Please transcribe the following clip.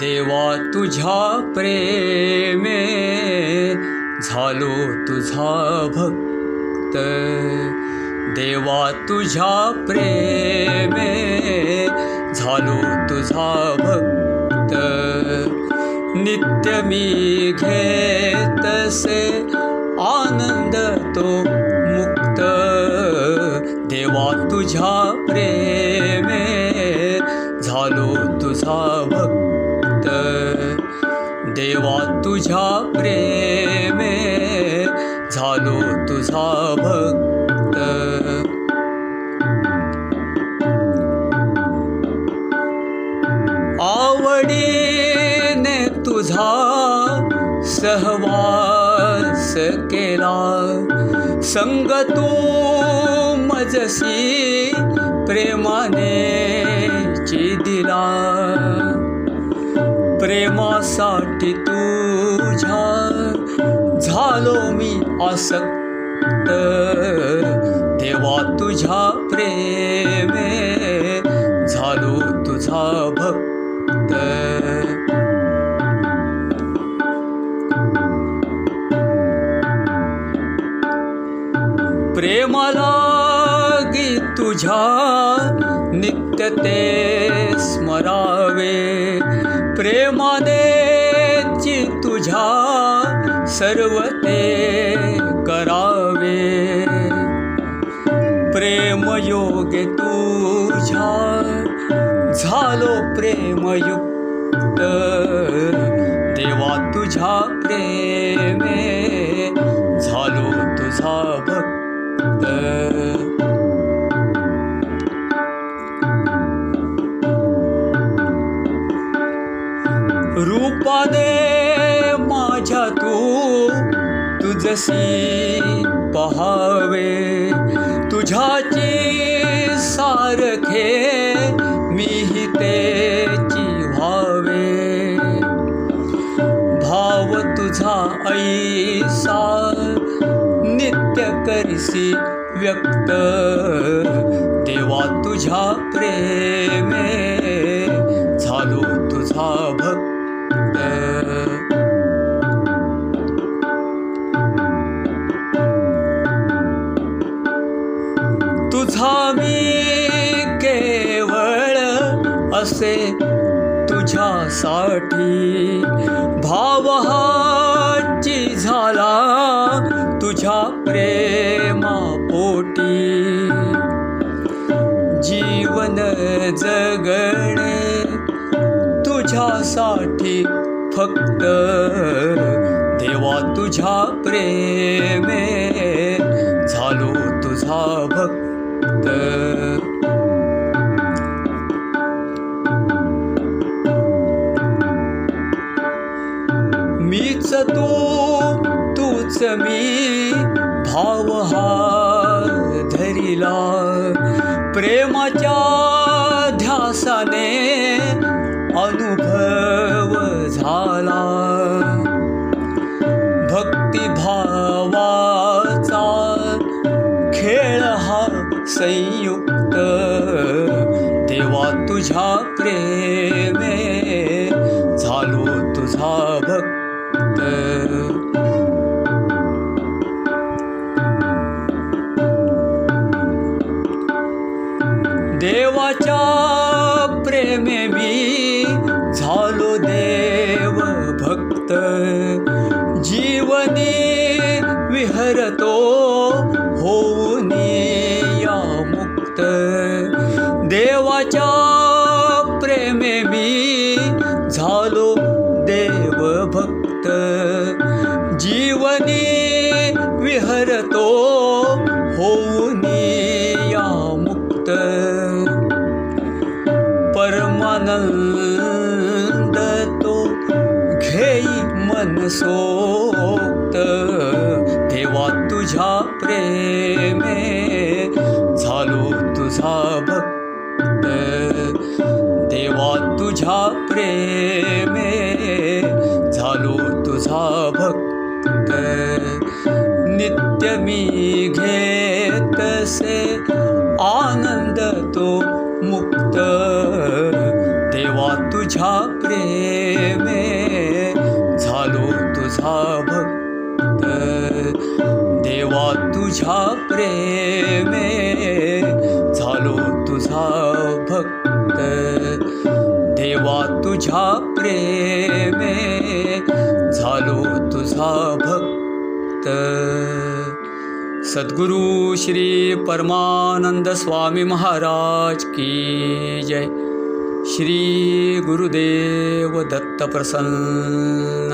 देवा तुझा प्रेमे झालो तुझा भक्त. देवा तुझा प्रेमे झालो तुझा भक्त. नित्य मी घेतसे आनंद तो मुक्त. देवा तुझा प्रेमे झालो तुझा भक्त देवा तुझा प्रेमे झालो तुझा भक्त. आवडीने तुझा सहवास केला. संग तू मजसी प्रेमाने दिला प्रेमासाठी तुझ्या झालो मी आसक्त। देवा तुझ्या प्रेमे झालो तुझा भक्त। प्रेमाला गी तुझ्या नित्यते स्मरावे प्रेमाने तुझ्या सर्वते करावे। प्रेमयोगे झालो प्रेमयुक्त। देवा तुझ्या प्रेमे रूपाने माझ्या तू तुझसी पहावे. तुझ्याची सारखे मीही तेची व्हावे. भाव तुझा ऐसा नित्य करिसी व्यक्त. देवा तुझ्या प्रेमे असे तुझ्यासाठी भावहाची झाला तुझ्या प्रेमापोटी। जीवन जगणे तुझ्यासाठी फक्त। देवा तुझ्या प्रेमे मी भाव हा धरिला। प्रेमाच्या ध्यासाने अनुभव झाला। भक्तिभावाचा खेळ हा संयुक्त। देवा तुझ्या प्रेमे देवाच्या प्रेमे मी झालो देव भक्त. जीवनी विहरतो मुक्त. देवाच्या प्रेमे मी झालो देव भक्त जीवनी विहरतो मुक्त। परमानंद तो घेई मनसोक्त देवा प्रेमे झालो तुझा भक्त। देवा तुझ्या प्रेमे सा भक्त नी घे आनंद तो मुक्त। देवा तुझ्या प्रेमे झालो तुझा भक्त। देवा तुझ्या प्रेमे झालो तुझा भक्त। देवा तु मे झालो तुझा भक्त। सद्गुरु श्री परमानंद स्वामी महाराज की जय। श्री गुरुदेव दत्त प्रसन्न